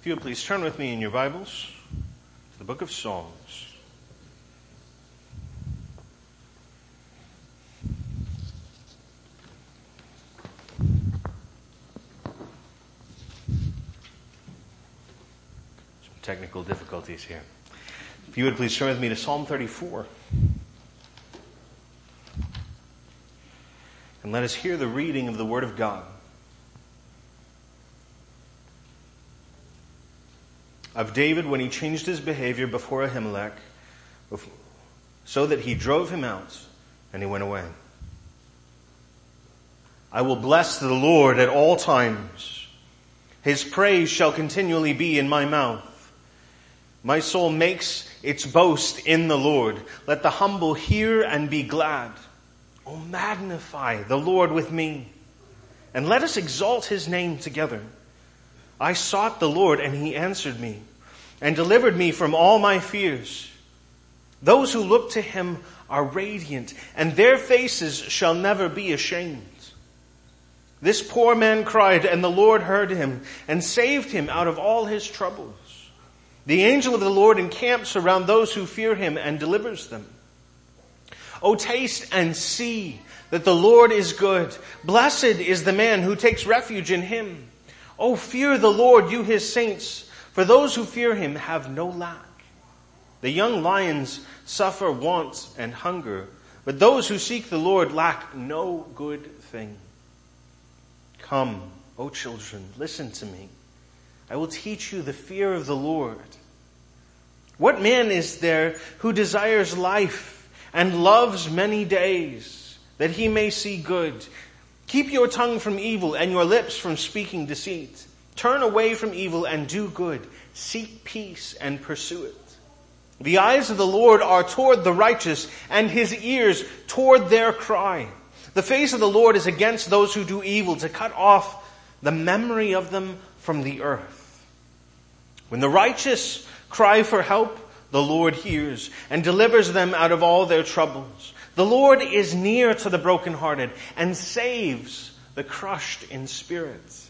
If you would please turn with me in your Bibles to the book of Psalms. Some technical difficulties here. If you would please turn with me to Psalm 34. And let us hear the reading of the Word of God. Of David when he changed his behavior before Abimelech, so that he drove him out and he went away. I will bless the Lord at all times. His praise shall continually be in my mouth. My soul makes its boast in the Lord. Let the humble hear and be glad. Oh, magnify the Lord with me, and let us exalt his name together. I sought the Lord, and he answered me, and delivered me from all my fears. Those who look to him are radiant, and their faces shall never be ashamed. This poor man cried, and the Lord heard him, and saved him out of all his troubles. The angel of the Lord encamps around those who fear him and delivers them. O taste and see that the Lord is good. Blessed is the man who takes refuge in him. O fear the Lord, you his saints, for those who fear him have no lack. The young lions suffer want and hunger, but those who seek the Lord lack no good thing. Come, O children, listen to me. I will teach you the fear of the Lord. What man is there who desires life and loves many days, that he may see good. Keep your tongue from evil and your lips from speaking deceit. Turn away from evil and do good. Seek peace and pursue it. The eyes of the Lord are toward the righteous and his ears toward their cry. The face of the Lord is against those who do evil to cut off the memory of them from the earth. When the righteous cry for help, the Lord hears and delivers them out of all their troubles. The Lord is near to the brokenhearted and saves the crushed in spirit.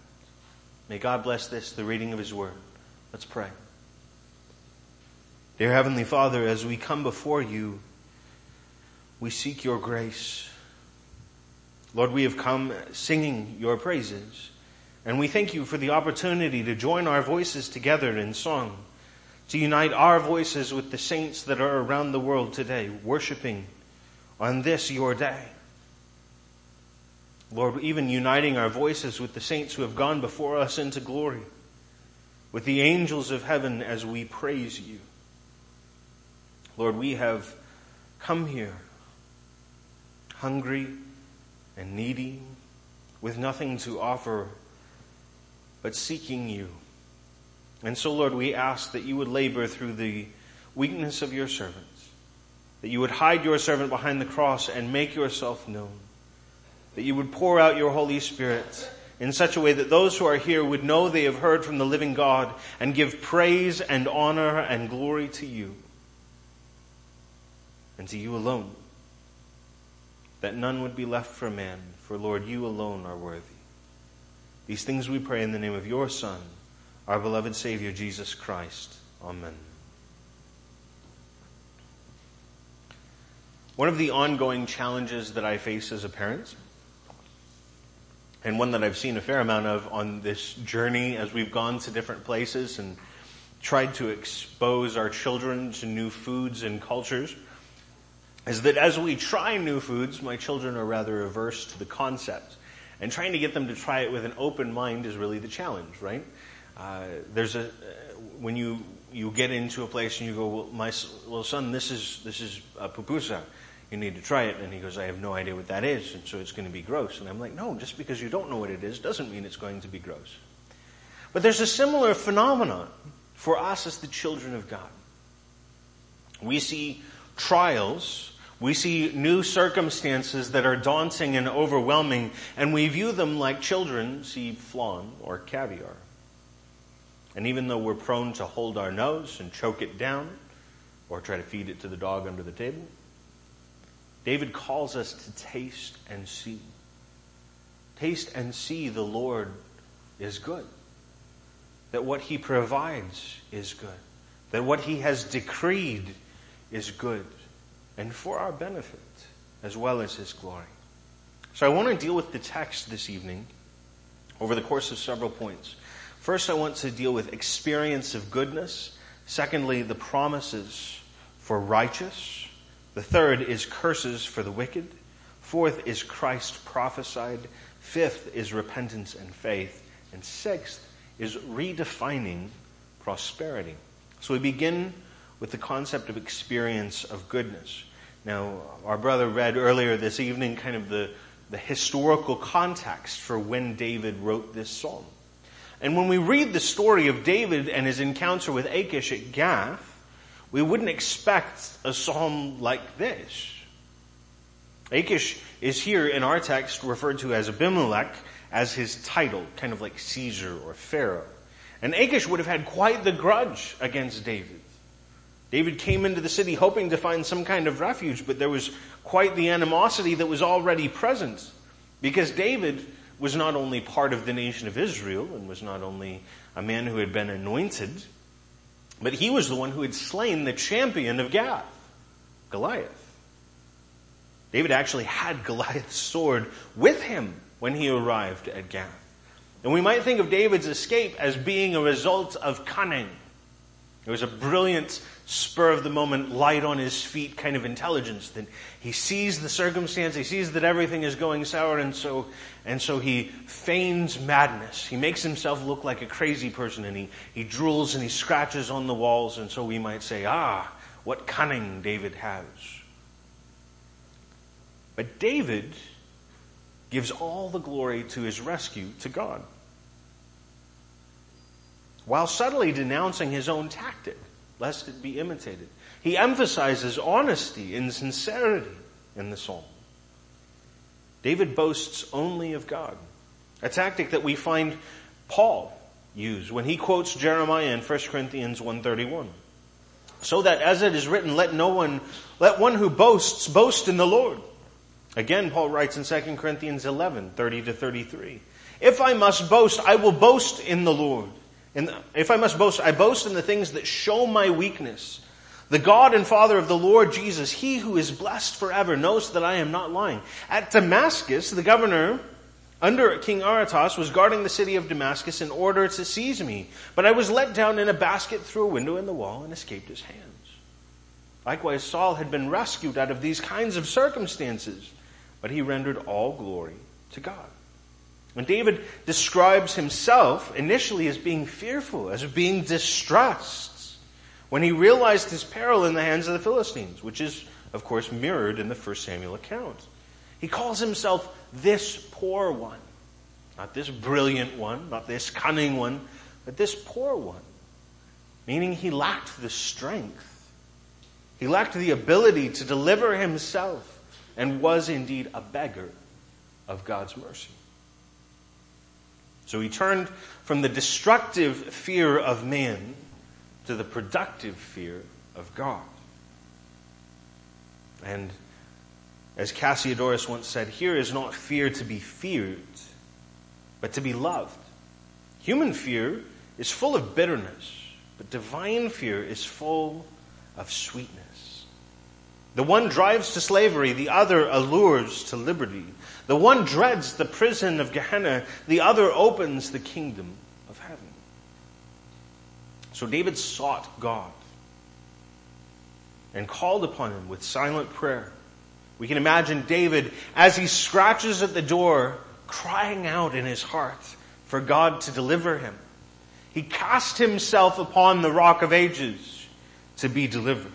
May God bless this, the reading of his word. Let's pray. Dear Heavenly Father, as we come before you, we seek your grace. Lord, we have come singing your praises, and we thank you for the opportunity to join our voices together in song to unite our voices with the saints that are around the world today, worshiping on this your day. Lord, even uniting our voices with the saints who have gone before us into glory, with the angels of heaven as we praise you. Lord, we have come here hungry and needy, with nothing to offer but seeking you. And so, Lord, we ask that you would labor through the weakness of your servants, that you would hide your servant behind the cross and make yourself known, that you would pour out your Holy Spirit in such a way that those who are here would know they have heard from the living God and give praise and honor and glory to you and to you alone. That none would be left for man, for Lord, you alone are worthy. These things we pray in the name of your Son our beloved Savior, Jesus Christ. Amen. One of the ongoing challenges that I face as a parent, and one that I've seen a fair amount of on this journey as we've gone to different places and tried to expose our children to new foods and cultures, is that as we try new foods, my children are rather averse to the concept. And trying to get them to try it with an open mind is really the challenge, right? Uh, there's a uh, when you you get into a place and you go, well, my little son, this is this is a pupusa. You need to try it. And he goes, I have no idea what that is, and so it's going to be gross. And I'm like, no, just because you don't know what it is doesn't mean it's going to be gross. But there's a similar phenomenon for us as the children of God. We see trials, we see new circumstances that are daunting and overwhelming, and we view them like children see flan or caviar. And even though we're prone to hold our nose and choke it down, or try to feed it to the dog under the table, David calls us to taste and see. Taste and see the Lord is good. That what he provides is good. That what he has decreed is good and for our benefit as well as his glory. So I want to deal with the text this evening over the course of several points. First, I want to deal with experience of goodness. Secondly, the promises for righteous. The third is curses for the wicked. Fourth is Christ prophesied. Fifth is repentance and faith. And sixth is redefining prosperity. So we begin with the concept of experience of goodness. Now, our brother read earlier this evening kind of the, the historical context for when David wrote this psalm. And when we read the story of David and his encounter with Achish at Gath, we wouldn't expect a psalm like this. Achish is here in our text referred to as Abimelech as his title, kind of like Caesar or Pharaoh. And Achish would have had quite the grudge against David. David came into the city hoping to find some kind of refuge, but there was quite the animosity that was already present because David was not only part of the nation of Israel and was not only a man who had been anointed, but he was the one who had slain the champion of Gath, Goliath. David actually had Goliath's sword with him when he arrived at Gath. And we might think of David's escape as being a result of cunning. It was a brilliant, spur of the moment, light on his feet kind of intelligence. That he sees the circumstance, he sees that everything is going sour, and so, and so he feigns madness. He makes himself look like a crazy person, and he, he drools and he scratches on the walls, and so we might say, ah, what cunning David has. But David gives all the glory to his rescue to God while subtly denouncing his own tactic, lest it be imitated. He emphasizes honesty and sincerity in the psalm. David boasts only of God, a tactic that we find Paul use when he quotes Jeremiah in 1 Corinthians 131. So that as it is written, let no one, let one who boasts boast in the Lord. Again, Paul writes in 2 Corinthians 11, 30 to 33. If I must boast, I will boast in the Lord. And if I must boast, I boast in the things that show my weakness. The God and Father of the Lord Jesus, He who is blessed forever, knows that I am not lying. At Damascus, the governor under King Aretas was guarding the city of Damascus in order to seize me. But I was let down in a basket through a window in the wall and escaped his hands. Likewise, Saul had been rescued out of these kinds of circumstances, but he rendered all glory to God. And David describes himself initially as being fearful, as being distressed, when he realized his peril in the hands of the Philistines, which is, of course, mirrored in the First Samuel account. He calls himself this poor one. Not this brilliant one, not this cunning one, but this poor one. Meaning he lacked the strength. He lacked the ability to deliver himself and was indeed a beggar of God's mercy. So he turned from the destructive fear of man to the productive fear of God. And as Cassiodorus once said, here is not fear to be feared, but to be loved. Human fear is full of bitterness, but divine fear is full of sweetness. The one drives to slavery, the other allures to liberty. The one dreads the prison of Gehenna, the other opens the kingdom of heaven. So David sought God and called upon him with silent prayer. We can imagine David as he scratches at the door, crying out in his heart for God to deliver him. He cast himself upon the rock of ages to be delivered.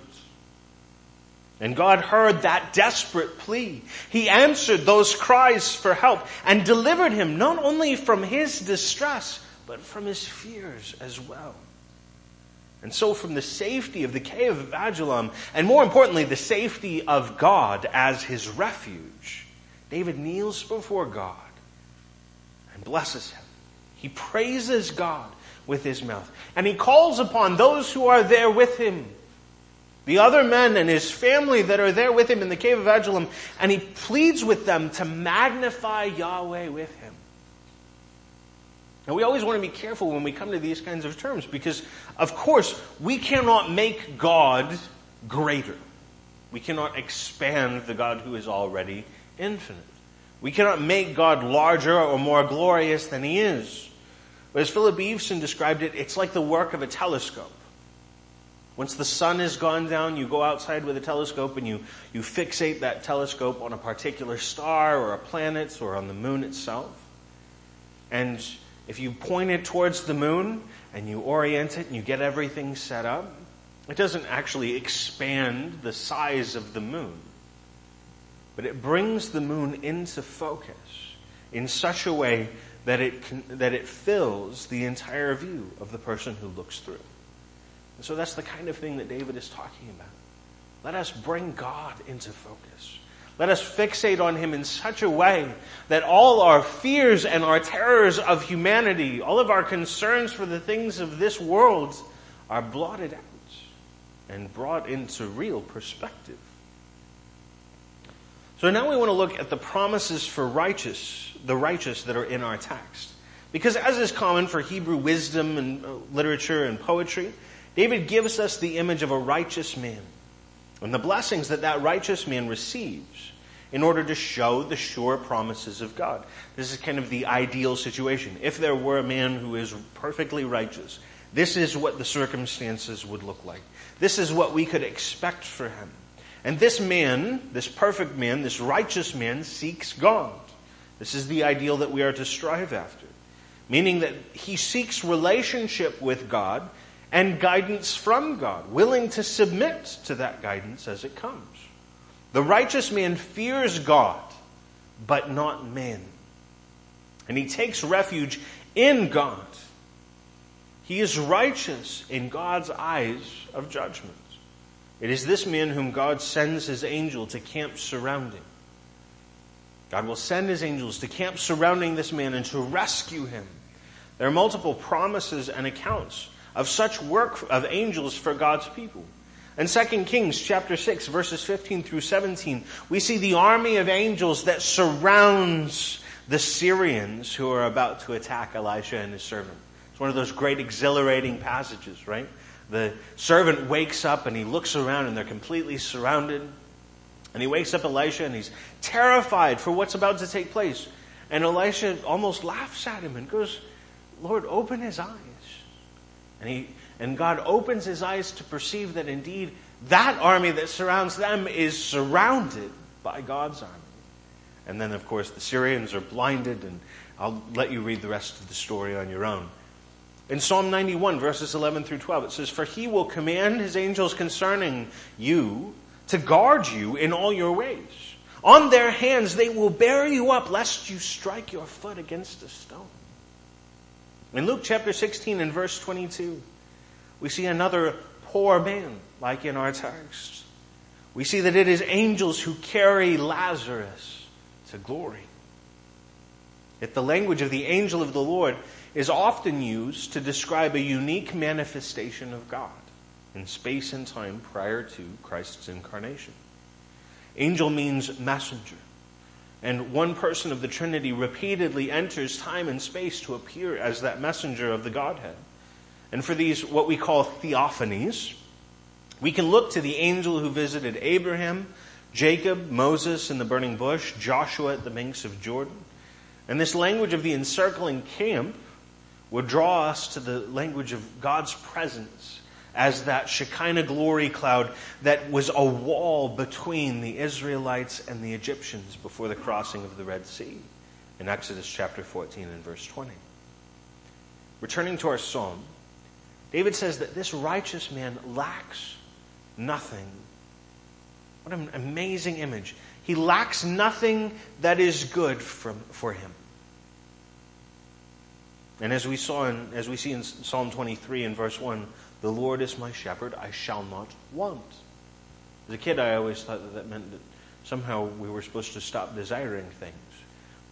And God heard that desperate plea. He answered those cries for help and delivered him not only from his distress, but from his fears as well. And so, from the safety of the cave of Adullam, and more importantly, the safety of God as his refuge, David kneels before God and blesses him. He praises God with his mouth. And he calls upon those who are there with him, the other men and his family that are there with him in the cave of Adullam, and he pleads with them to magnify Yahweh with him. And we always want to be careful when we come to these kinds of terms because, of course, we cannot make God greater. We cannot expand the God who is already infinite. We cannot make God larger or more glorious than he is. But as Philip Eveson described it, it's like the work of a telescope. Once the sun has gone down, you go outside with a telescope and you, you fixate that telescope on a particular star or a planet or on the moon itself. And if you point it towards the moon and you orient it and you get everything set up, it doesn't actually expand the size of the moon, but it brings the moon into focus in such a way that it, can, that it fills the entire view of the person who looks through. And so that's the kind of thing that David is talking about. Let us bring God into focus. Let us fixate on him in such a way that all our fears and our terrors of humanity, all of our concerns for the things of this world are blotted out and brought into real perspective. So now we want to look at the promises for righteous, the righteous that are in our text. Because as is common for Hebrew wisdom and uh, literature and poetry, David gives us the image of a righteous man and the blessings that that righteous man receives in order to show the sure promises of God. This is kind of the ideal situation. If there were a man who is perfectly righteous, this is what the circumstances would look like. This is what we could expect for him. And this man, this perfect man, this righteous man, seeks God. This is the ideal that we are to strive after. Meaning that he seeks relationship with God and guidance from God, willing to submit to that guidance as it comes. The righteous man fears God, but not men. And he takes refuge in God. He is righteous in God's eyes of judgment. It is this man whom God sends his angel to camp surrounding. God will send his angels to camp surrounding this man and to rescue him. There are multiple promises and accounts of such work of angels for God's people. In 2 Kings chapter 6 verses 15 through 17, we see the army of angels that surrounds the Syrians who are about to attack Elisha and his servant. It's one of those great exhilarating passages, right? The servant wakes up and he looks around and they're completely surrounded. And he wakes up Elisha and he's terrified for what's about to take place. And Elisha almost laughs at him and goes, Lord, open his eyes. And he, and God opens his eyes to perceive that indeed that army that surrounds them is surrounded by God's army. And then, of course, the Syrians are blinded, and I'll let you read the rest of the story on your own. In Psalm 91, verses 11 through 12, it says, For he will command his angels concerning you to guard you in all your ways. On their hands they will bear you up, lest you strike your foot against a stone. In Luke chapter 16 and verse 22, we see another poor man, like in our text. We see that it is angels who carry Lazarus to glory. Yet the language of the angel of the Lord is often used to describe a unique manifestation of God in space and time prior to Christ's incarnation. Angel means messenger. And one person of the Trinity repeatedly enters time and space to appear as that messenger of the Godhead. And for these, what we call theophanies, we can look to the angel who visited Abraham, Jacob, Moses in the burning bush, Joshua at the banks of Jordan. And this language of the encircling camp would draw us to the language of God's presence as that Shekinah glory cloud that was a wall between the Israelites and the Egyptians before the crossing of the Red Sea in Exodus chapter 14 and verse 20. Returning to our psalm, David says that this righteous man lacks nothing. What an amazing image. He lacks nothing that is good from, for him. And as we saw in, as we see in Psalm 23 in verse 1, the Lord is my shepherd, I shall not want. As a kid, I always thought that that meant that somehow we were supposed to stop desiring things.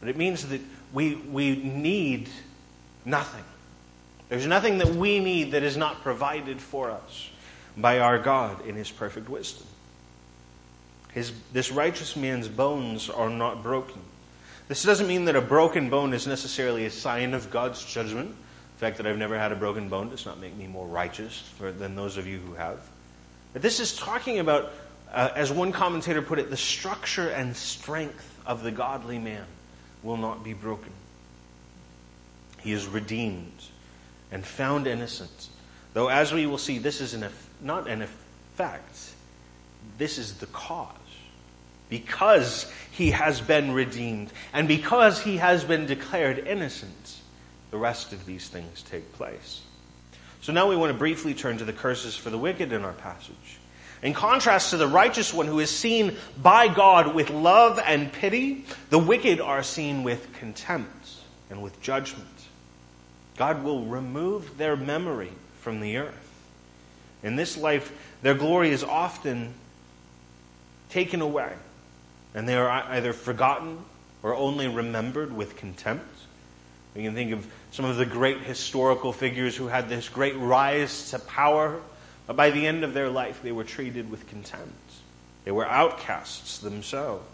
But it means that we, we need nothing. There's nothing that we need that is not provided for us by our God in His perfect wisdom. His, this righteous man's bones are not broken. This doesn't mean that a broken bone is necessarily a sign of God's judgment. The fact that I've never had a broken bone does not make me more righteous for, than those of you who have. But this is talking about, uh, as one commentator put it, the structure and strength of the godly man will not be broken. He is redeemed and found innocent. Though, as we will see, this is an, not an effect, this is the cause. Because he has been redeemed and because he has been declared innocent, the rest of these things take place. So now we want to briefly turn to the curses for the wicked in our passage. In contrast to the righteous one who is seen by God with love and pity, the wicked are seen with contempt and with judgment. God will remove their memory from the earth. In this life, their glory is often taken away, and they are either forgotten or only remembered with contempt. We can think of some of the great historical figures who had this great rise to power, but by the end of their life, they were treated with contempt. They were outcasts themselves.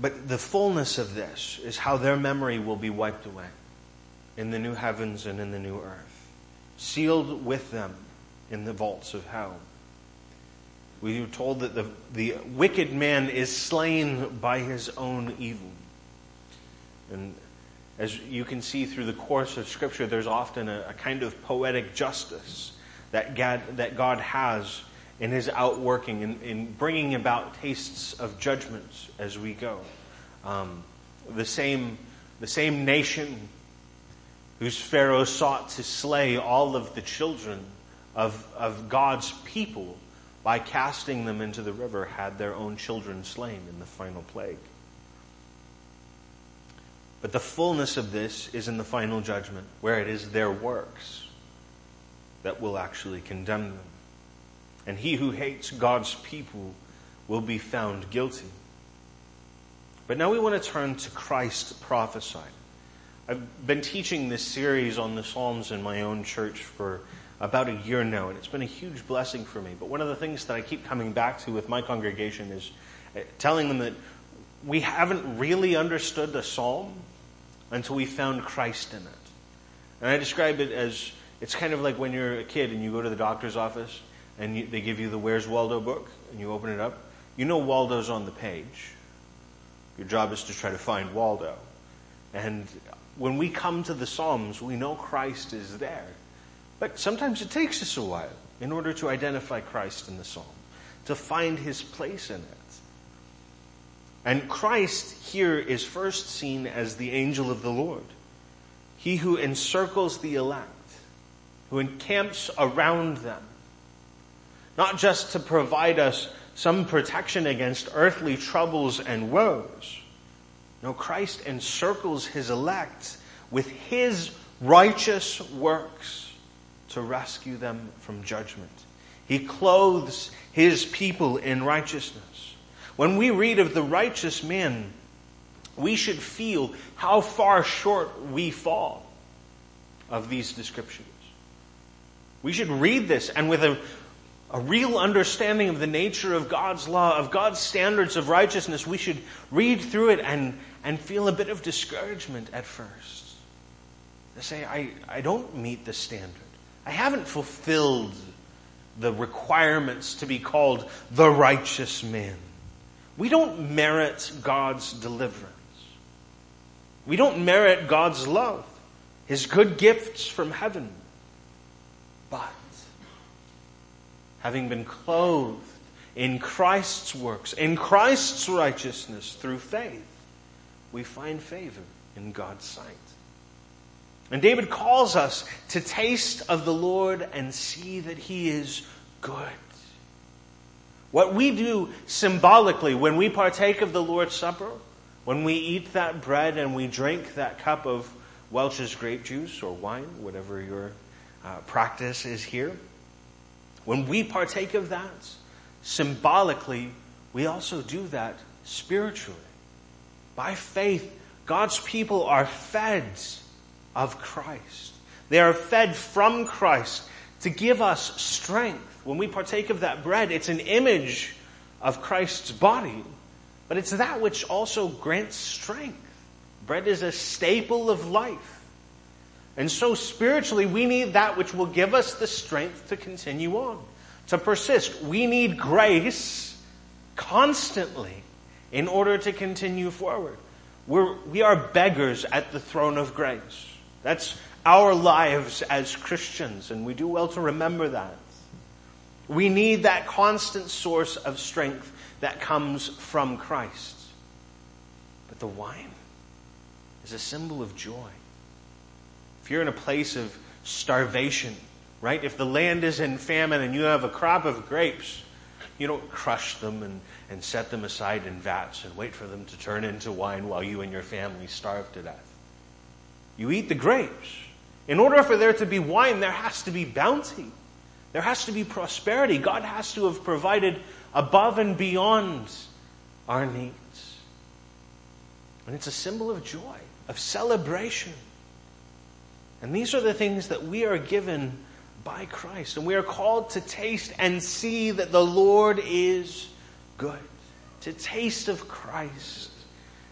But the fullness of this is how their memory will be wiped away in the new heavens and in the new earth, sealed with them in the vaults of hell. We are told that the, the wicked man is slain by his own evil. And as you can see through the course of Scripture, there's often a, a kind of poetic justice that God, that God has in his outworking, in, in bringing about tastes of judgments as we go. Um, the, same, the same nation whose Pharaoh sought to slay all of the children of, of God's people by casting them into the river had their own children slain in the final plague. But the fullness of this is in the final judgment, where it is their works that will actually condemn them and he who hates God's people will be found guilty. But now we want to turn to Christ prophesied. I've been teaching this series on the Psalms in my own church for about a year now, and it's been a huge blessing for me. But one of the things that I keep coming back to with my congregation is eh, telling them that we haven't really understood the Psalm until we found Christ in it. And I describe it as it's kind of like when you're a kid and you go to the doctor's office and you, they give you the Where's Waldo book, and you open it up, you know Waldo's on the page. Your job is to try to find Waldo. And when we come to the Psalms, we know Christ is there. But sometimes it takes us a while in order to identify Christ in the Psalm, to find his place in it. And Christ here is first seen as the angel of the Lord, he who encircles the elect, who encamps around them not just to provide us some protection against earthly troubles and woes. No, Christ encircles his elect with his righteous works to rescue them from judgment. He clothes his people in righteousness. When we read of the righteous man, we should feel how far short we fall of these descriptions. We should read this and with a a real understanding of the nature of God's law, of God's standards of righteousness, we should read through it and, and feel a bit of discouragement at first. To say, I, I don't meet the standard. I haven't fulfilled the requirements to be called the righteous man. We don't merit God's deliverance. We don't merit God's love, His good gifts from heaven. But having been clothed in Christ's works, in Christ's righteousness through faith, we find favor in God's sight. And David calls us to taste of the Lord and see that he is good. What we do symbolically when we partake of the Lord's Supper, When we eat that bread and we drink that cup of Welch's grape juice or wine, whatever your uh, practice is here, when we partake of that, symbolically, we also do that spiritually. By faith, God's people are fed of Christ. They are fed from Christ to give us strength. When we partake of that bread, it's an image of Christ's body, but it's that which also grants strength. Bread is a staple of life. And so spiritually, we need that which will give us the strength to continue on, to persist. We need grace constantly in order to continue forward. We're, we are beggars at the throne of grace. That's our lives as Christians, and we do well to remember that. We need that constant source of strength that comes from Christ. But the wine is a symbol of joy. If you're in a place of starvation, right? If the land is in famine and you have a crop of grapes, you don't crush them and, and set them aside in vats and wait for them to turn into wine while you and your family starve to death. You eat the grapes. In order for there to be wine, there has to be bounty. There has to be prosperity. God has to have provided above and beyond our needs. And it's a symbol of joy, of celebration. And these are the things that we are given by Christ. And we are called to taste and see that the Lord is good. To taste of Christ.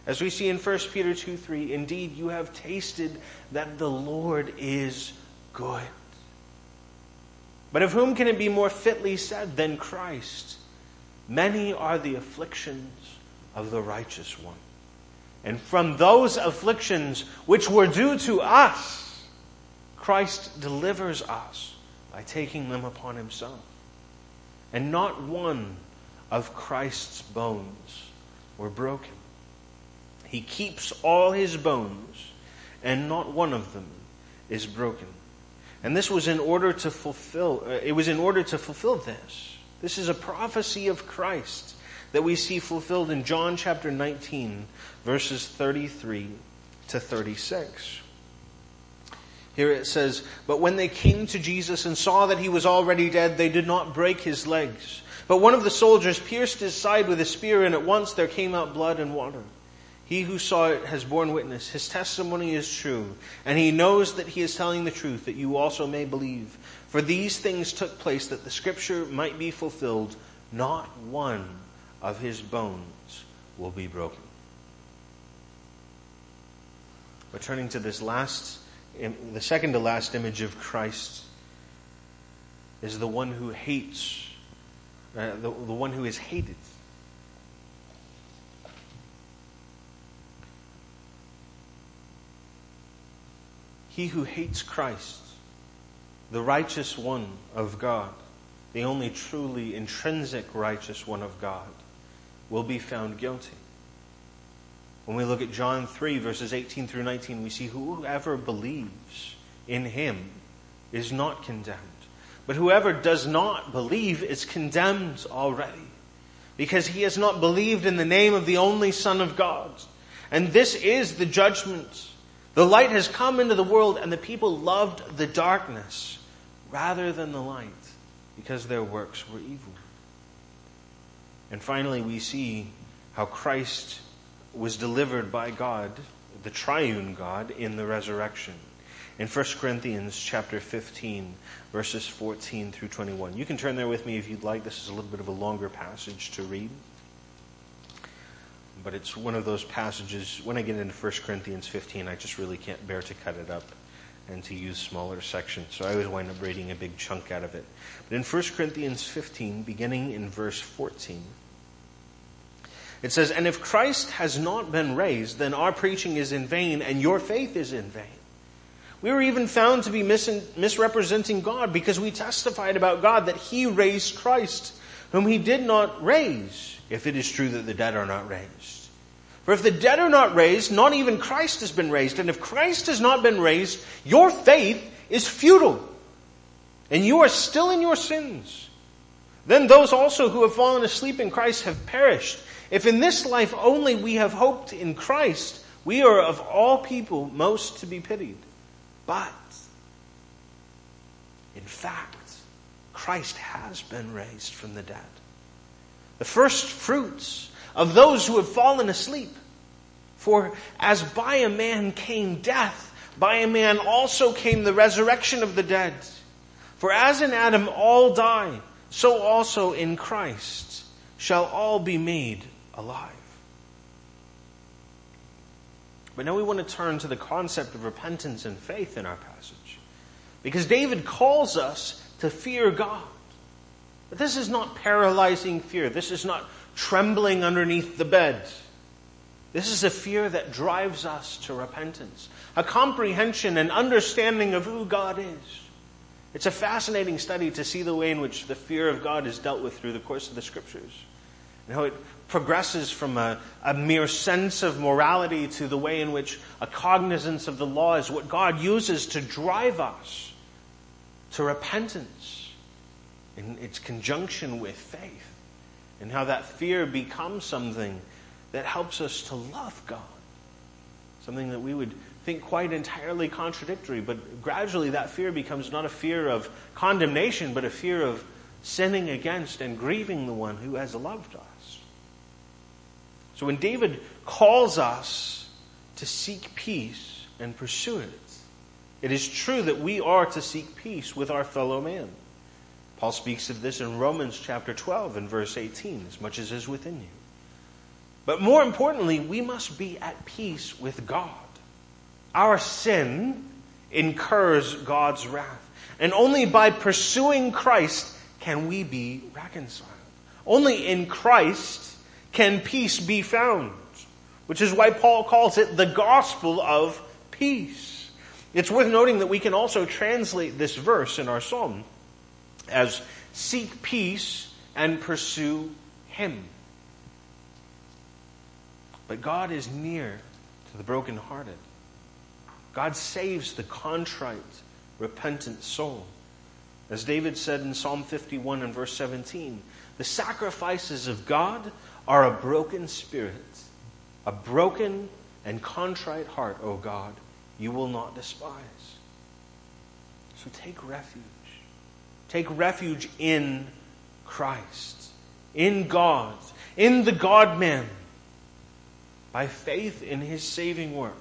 As we see in 1 Peter 2 3, indeed you have tasted that the Lord is good. But of whom can it be more fitly said than Christ? Many are the afflictions of the righteous one. And from those afflictions which were due to us, Christ delivers us by taking them upon himself. And not one of Christ's bones were broken. He keeps all his bones, and not one of them is broken. And this was in order to fulfill, uh, it was in order to fulfill this. This is a prophecy of Christ that we see fulfilled in John chapter 19, verses 33 to 36. Here it says, But when they came to Jesus and saw that he was already dead, they did not break his legs. But one of the soldiers pierced his side with a spear, and at once there came out blood and water. He who saw it has borne witness. His testimony is true, and he knows that he is telling the truth, that you also may believe. For these things took place that the scripture might be fulfilled. Not one of his bones will be broken. But turning to this last, the second to last image of Christ is the one who hates, uh, the, the one who is hated. He who hates Christ, the righteous one of God, the only truly intrinsic righteous one of God, will be found guilty. When we look at John 3, verses 18 through 19, we see whoever believes in him is not condemned. But whoever does not believe is condemned already, because he has not believed in the name of the only Son of God. And this is the judgment the light has come into the world, and the people loved the darkness rather than the light because their works were evil. And finally, we see how Christ was delivered by God, the triune God, in the resurrection. In 1 Corinthians chapter 15, verses 14 through 21. You can turn there with me if you'd like. This is a little bit of a longer passage to read but it's one of those passages, when I get into 1 Corinthians 15, I just really can't bear to cut it up and to use smaller sections. So I always wind up reading a big chunk out of it. But in 1 Corinthians 15, beginning in verse 14, it says, And if Christ has not been raised, then our preaching is in vain and your faith is in vain. We were even found to be mis- misrepresenting God because we testified about God that He raised Christ, whom He did not raise if it is true that the dead are not raised. For if the dead are not raised, not even Christ has been raised. And if Christ has not been raised, your faith is futile. And you are still in your sins. Then those also who have fallen asleep in Christ have perished. If in this life only we have hoped in Christ, we are of all people most to be pitied. But, in fact, Christ has been raised from the dead. The first fruits of those who have fallen asleep. For as by a man came death, by a man also came the resurrection of the dead. For as in Adam all die, so also in Christ shall all be made alive. But now we want to turn to the concept of repentance and faith in our passage. Because David calls us to fear God. But this is not paralyzing fear. This is not trembling underneath the bed. This is a fear that drives us to repentance, a comprehension and understanding of who God is. It's a fascinating study to see the way in which the fear of God is dealt with through the course of the scriptures. And how it progresses from a, a, mere sense of morality to the way in which a cognizance of the law is what God uses to drive us to repentance in its conjunction with faith. And how that fear becomes something that helps us to love God. Something that we would think quite entirely contradictory, but gradually that fear becomes not a fear of condemnation, but a fear of sinning against and grieving the one who has loved us. So when David calls us to seek peace and pursue it, it is true that we are to seek peace with our fellow man. Paul speaks of this in Romans chapter 12 and verse 18, as much as is within you. But more importantly, we must be at peace with God. Our sin incurs God's wrath. And only by pursuing Christ can we be reconciled. Only in Christ can peace be found, which is why Paul calls it the gospel of peace. It's worth noting that we can also translate this verse in our psalm as seek peace and pursue him. But God is near to the brokenhearted. God saves the contrite, repentant soul. As David said in Psalm 51 and verse 17, the sacrifices of God are a broken spirit, a broken and contrite heart, O God, you will not despise. So take refuge. Take refuge in Christ, in God, in the God man, by faith in his saving work.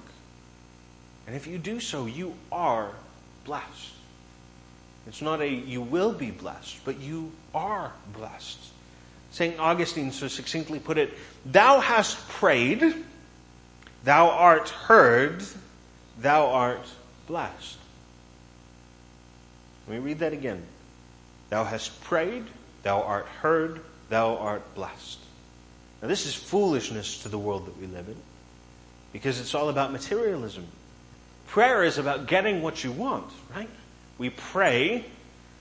And if you do so, you are blessed. It's not a you will be blessed, but you are blessed. St. Augustine so succinctly put it Thou hast prayed, thou art heard, thou art blessed. Let me read that again. Thou hast prayed, thou art heard, thou art blessed. Now, this is foolishness to the world that we live in because it's all about materialism. Prayer is about getting what you want, right? We pray,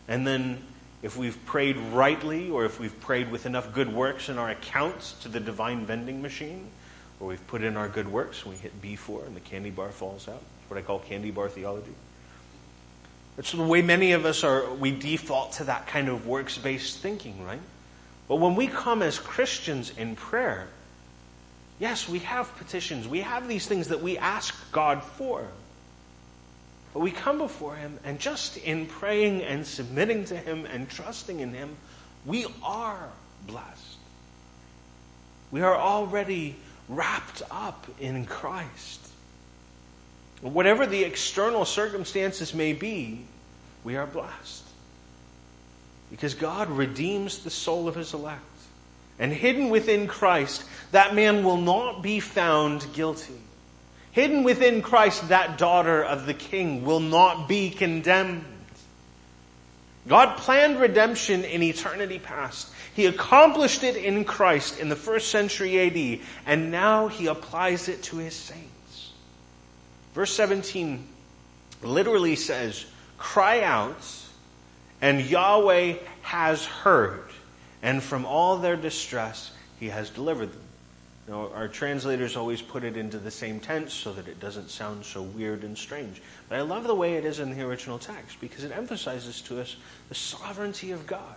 and then if we've prayed rightly or if we've prayed with enough good works in our accounts to the divine vending machine, or we've put in our good works and we hit B4 and the candy bar falls out. That's what I call candy bar theology. It's the way many of us are, we default to that kind of works based thinking, right? But when we come as Christians in prayer, yes, we have petitions. We have these things that we ask God for. But we come before Him, and just in praying and submitting to Him and trusting in Him, we are blessed. We are already wrapped up in Christ. Whatever the external circumstances may be, we are blessed. Because God redeems the soul of his elect. And hidden within Christ, that man will not be found guilty. Hidden within Christ, that daughter of the king will not be condemned. God planned redemption in eternity past. He accomplished it in Christ in the first century AD, and now he applies it to his saints. Verse 17 literally says, Cry out, and Yahweh has heard, and from all their distress he has delivered them. Now, our translators always put it into the same tense so that it doesn't sound so weird and strange. But I love the way it is in the original text because it emphasizes to us the sovereignty of God.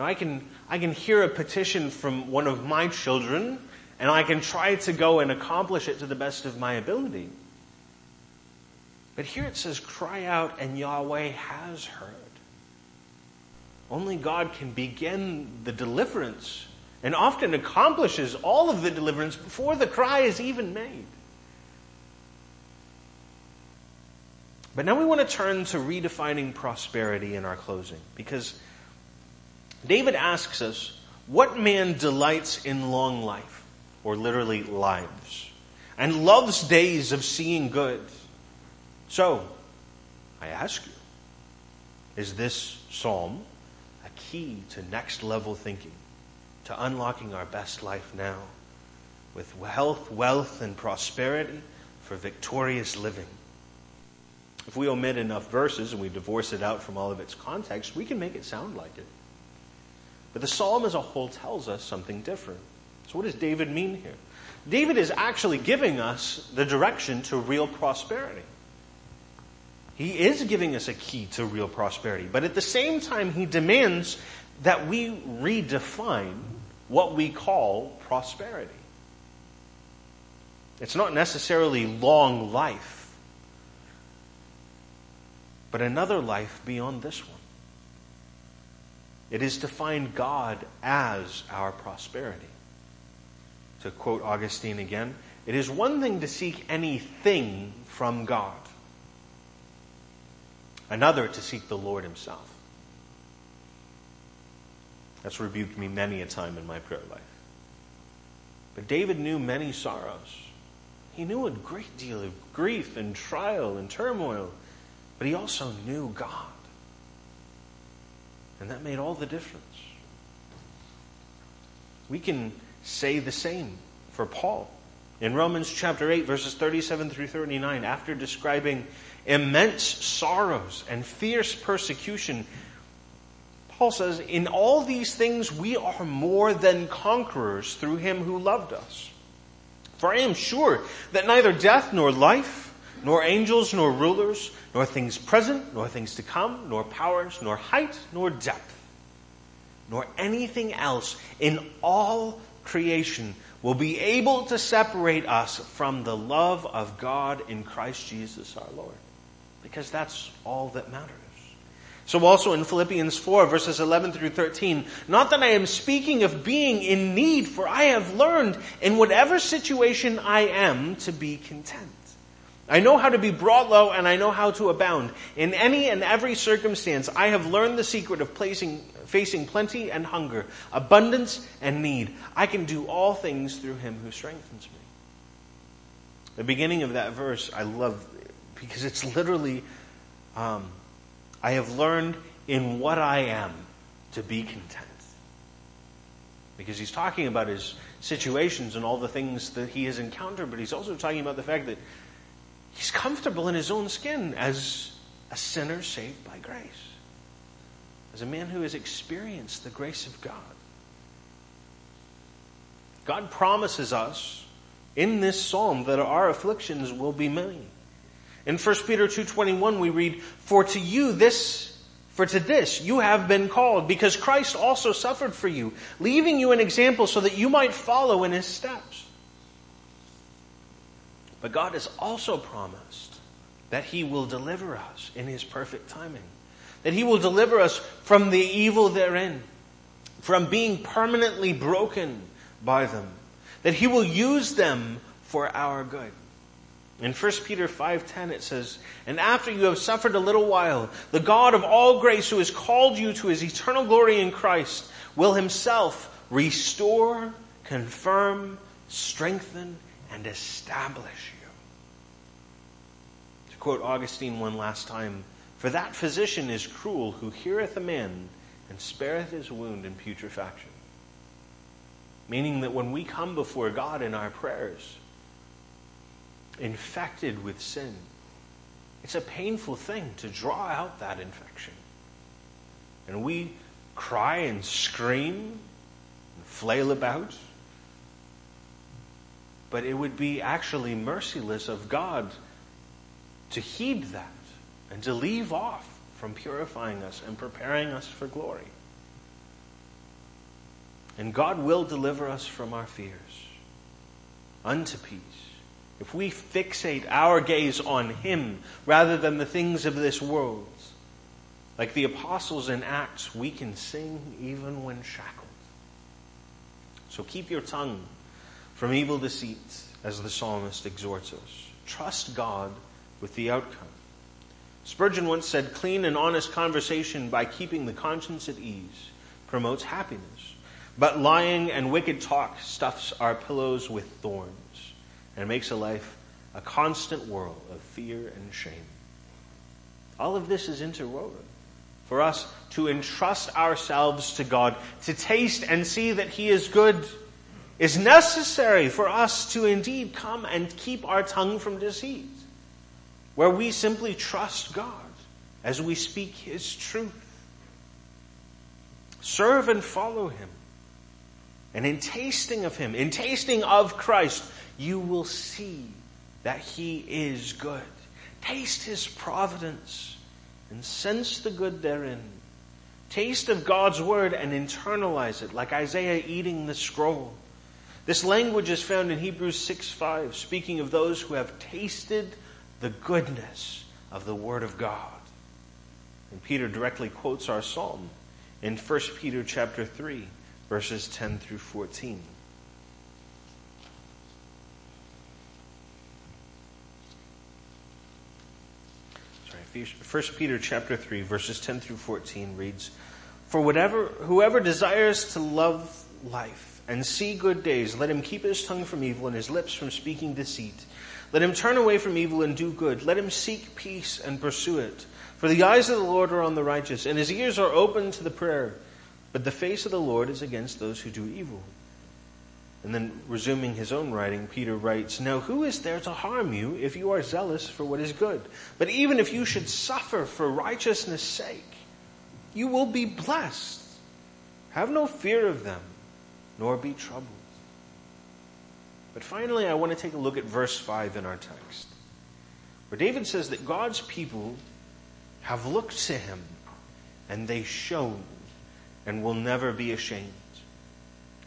Now I can, I can hear a petition from one of my children and I can try to go and accomplish it to the best of my ability. But here it says, cry out and Yahweh has heard. Only God can begin the deliverance and often accomplishes all of the deliverance before the cry is even made. But now we want to turn to redefining prosperity in our closing because David asks us, What man delights in long life, or literally lives, and loves days of seeing good? So, I ask you, is this psalm a key to next level thinking, to unlocking our best life now, with health, wealth, and prosperity for victorious living? If we omit enough verses and we divorce it out from all of its context, we can make it sound like it. But the psalm as a whole tells us something different. So, what does David mean here? David is actually giving us the direction to real prosperity. He is giving us a key to real prosperity, but at the same time, he demands that we redefine what we call prosperity. It's not necessarily long life, but another life beyond this one. It is to find God as our prosperity. To quote Augustine again, it is one thing to seek anything from God, another to seek the Lord Himself. That's rebuked me many a time in my prayer life. But David knew many sorrows. He knew a great deal of grief and trial and turmoil, but he also knew God. And that made all the difference. We can say the same for Paul. In Romans chapter 8, verses 37 through 39, after describing immense sorrows and fierce persecution, Paul says, In all these things we are more than conquerors through him who loved us. For I am sure that neither death nor life, nor angels nor rulers, nor things present, nor things to come, nor powers, nor height, nor depth, nor anything else in all creation will be able to separate us from the love of God in Christ Jesus our Lord. Because that's all that matters. So also in Philippians 4 verses 11 through 13, not that I am speaking of being in need, for I have learned in whatever situation I am to be content. I know how to be brought low and I know how to abound. In any and every circumstance, I have learned the secret of placing, facing plenty and hunger, abundance and need. I can do all things through him who strengthens me. The beginning of that verse I love because it's literally, um, I have learned in what I am to be content. Because he's talking about his situations and all the things that he has encountered, but he's also talking about the fact that He's comfortable in his own skin as a sinner saved by grace, as a man who has experienced the grace of God. God promises us in this psalm that our afflictions will be many. In 1 Peter 2:21 we read, "For to you this for to this you have been called because Christ also suffered for you, leaving you an example so that you might follow in his steps." But God has also promised that He will deliver us in His perfect timing. That He will deliver us from the evil therein, from being permanently broken by them. That He will use them for our good. In 1 Peter 5:10 it says, "And after you have suffered a little while, the God of all grace who has called you to his eternal glory in Christ will himself restore, confirm, strengthen, and establish you. To quote Augustine one last time, for that physician is cruel who heareth a man and spareth his wound in putrefaction. Meaning that when we come before God in our prayers, infected with sin, it's a painful thing to draw out that infection. And we cry and scream and flail about but it would be actually merciless of God to heed that and to leave off from purifying us and preparing us for glory. And God will deliver us from our fears unto peace. If we fixate our gaze on Him rather than the things of this world, like the apostles in Acts, we can sing even when shackled. So keep your tongue from evil deceit, as the psalmist exhorts us. Trust God with the outcome. Spurgeon once said, clean and honest conversation by keeping the conscience at ease promotes happiness. But lying and wicked talk stuffs our pillows with thorns and makes a life a constant whirl of fear and shame. All of this is interwoven for us to entrust ourselves to God, to taste and see that He is good, is necessary for us to indeed come and keep our tongue from deceit, where we simply trust God as we speak His truth. Serve and follow Him. And in tasting of Him, in tasting of Christ, you will see that He is good. Taste His providence and sense the good therein. Taste of God's word and internalize it, like Isaiah eating the scroll. This language is found in Hebrews 6 5, speaking of those who have tasted the goodness of the word of God. And Peter directly quotes our psalm in 1 Peter chapter 3, verses 10 through 14. Sorry, 1 Peter chapter 3 verses 10 through 14 reads, For whatever, whoever desires to love life and see good days, let him keep his tongue from evil and his lips from speaking deceit. Let him turn away from evil and do good. Let him seek peace and pursue it. For the eyes of the Lord are on the righteous, and his ears are open to the prayer. But the face of the Lord is against those who do evil. And then resuming his own writing, Peter writes, Now who is there to harm you if you are zealous for what is good? But even if you should suffer for righteousness' sake, you will be blessed. Have no fear of them, nor be troubled. But finally, I want to take a look at verse 5 in our text, where David says that God's people have looked to him, and they shone, and will never be ashamed.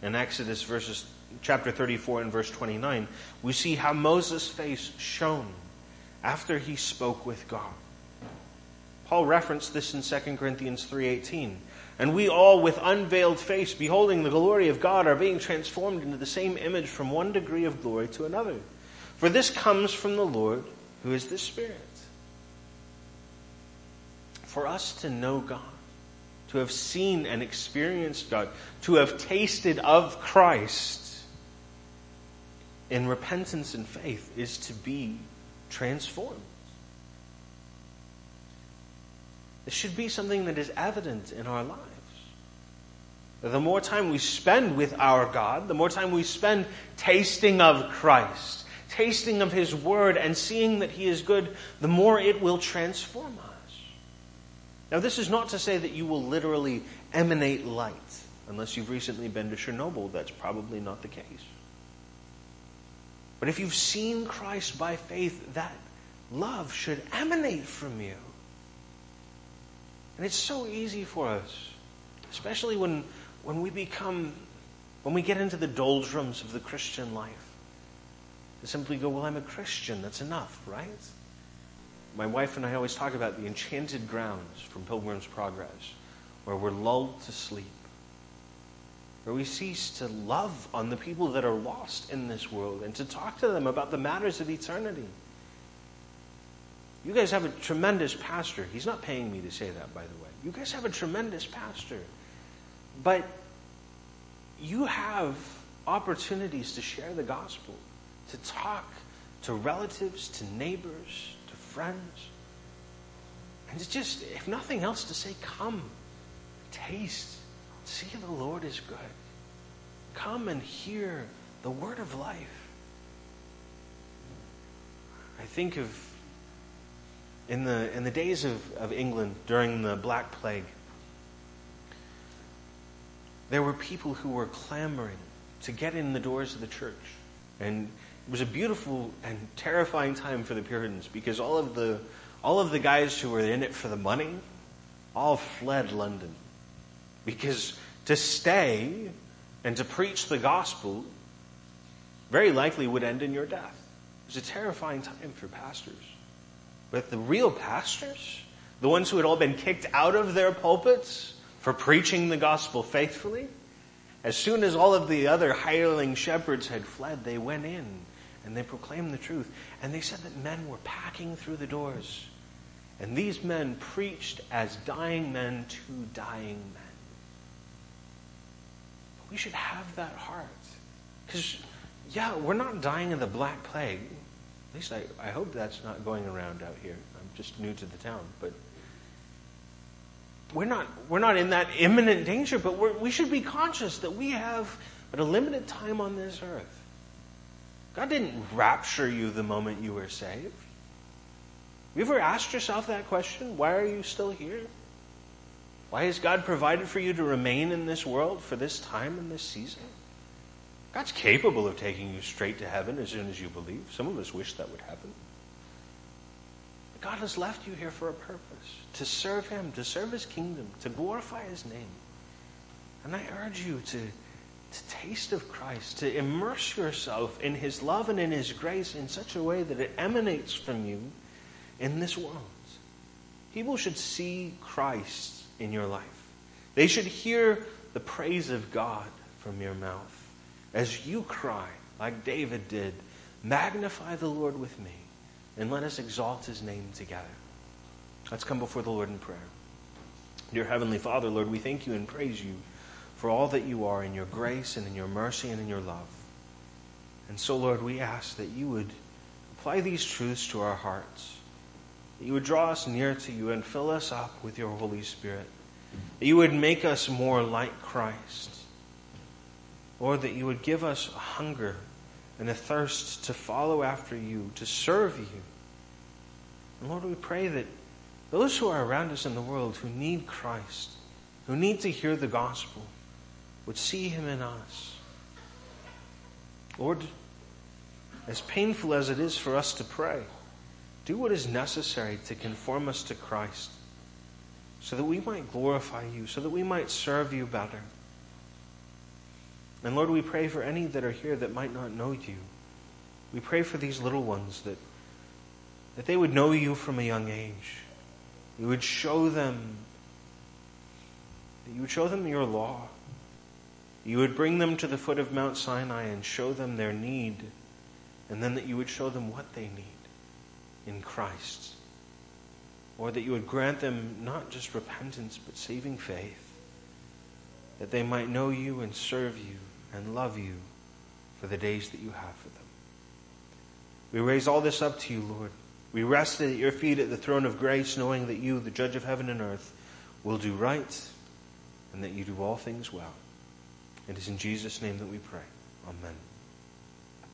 In Exodus verses chapter 34 and verse 29, we see how Moses' face shone after he spoke with God. Paul referenced this in 2 Corinthians 3:18. And we all with unveiled face beholding the glory of God are being transformed into the same image from one degree of glory to another. For this comes from the Lord who is the Spirit. For us to know God, to have seen and experienced God, to have tasted of Christ, in repentance and faith is to be transformed. This should be something that is evident in our lives. The more time we spend with our God, the more time we spend tasting of Christ, tasting of His Word, and seeing that He is good, the more it will transform us. Now, this is not to say that you will literally emanate light. Unless you've recently been to Chernobyl, that's probably not the case. But if you've seen Christ by faith, that love should emanate from you. And it's so easy for us, especially when, when we become, when we get into the doldrums of the Christian life, to simply go, well, I'm a Christian, that's enough, right? My wife and I always talk about the enchanted grounds from Pilgrim's Progress, where we're lulled to sleep where we cease to love on the people that are lost in this world and to talk to them about the matters of eternity. You guys have a tremendous pastor. He's not paying me to say that, by the way. You guys have a tremendous pastor. But you have opportunities to share the gospel, to talk to relatives, to neighbors, to friends. And it's just, if nothing else, to say, come, taste See, the Lord is good. Come and hear the word of life. I think of in the, in the days of, of England during the Black Plague, there were people who were clamoring to get in the doors of the church. And it was a beautiful and terrifying time for the Puritans because all of the, all of the guys who were in it for the money all fled London. Because to stay and to preach the gospel very likely would end in your death. It was a terrifying time for pastors. But the real pastors, the ones who had all been kicked out of their pulpits for preaching the gospel faithfully, as soon as all of the other hireling shepherds had fled, they went in and they proclaimed the truth. And they said that men were packing through the doors. And these men preached as dying men to dying men. But we should have that heart. Because, yeah, we're not dying of the Black Plague. At least I, I hope that's not going around out here. I'm just new to the town. But we're not, we're not in that imminent danger, but we should be conscious that we have but a limited time on this earth. God didn't rapture you the moment you were saved. Have you ever asked yourself that question? Why are you still here? Why has God provided for you to remain in this world for this time and this season? God's capable of taking you straight to heaven as soon as you believe. Some of us wish that would happen. God has left you here for a purpose to serve Him, to serve His kingdom, to glorify His name. And I urge you to, to taste of Christ, to immerse yourself in His love and in His grace in such a way that it emanates from you in this world. People should see Christ in your life. They should hear the praise of God from your mouth as you cry, like David did, Magnify the Lord with me and let us exalt his name together. Let's come before the Lord in prayer. Dear Heavenly Father, Lord, we thank you and praise you for all that you are in your grace and in your mercy and in your love. And so, Lord, we ask that you would apply these truths to our hearts, that you would draw us near to you and fill us up with your Holy Spirit, that you would make us more like Christ. Lord, that you would give us a hunger and a thirst to follow after you, to serve you. And Lord, we pray that those who are around us in the world who need Christ, who need to hear the gospel, would see him in us. Lord, as painful as it is for us to pray, do what is necessary to conform us to Christ so that we might glorify you, so that we might serve you better. And Lord, we pray for any that are here that might not know you. We pray for these little ones that, that they would know you from a young age. You would show them, you would show them your law. You would bring them to the foot of Mount Sinai and show them their need, and then that you would show them what they need in Christ. Or that you would grant them not just repentance, but saving faith, that they might know you and serve you and love you for the days that you have for them. We raise all this up to you, Lord. We rest at your feet at the throne of grace, knowing that you, the judge of heaven and earth, will do right and that you do all things well. It is in Jesus' name that we pray. Amen.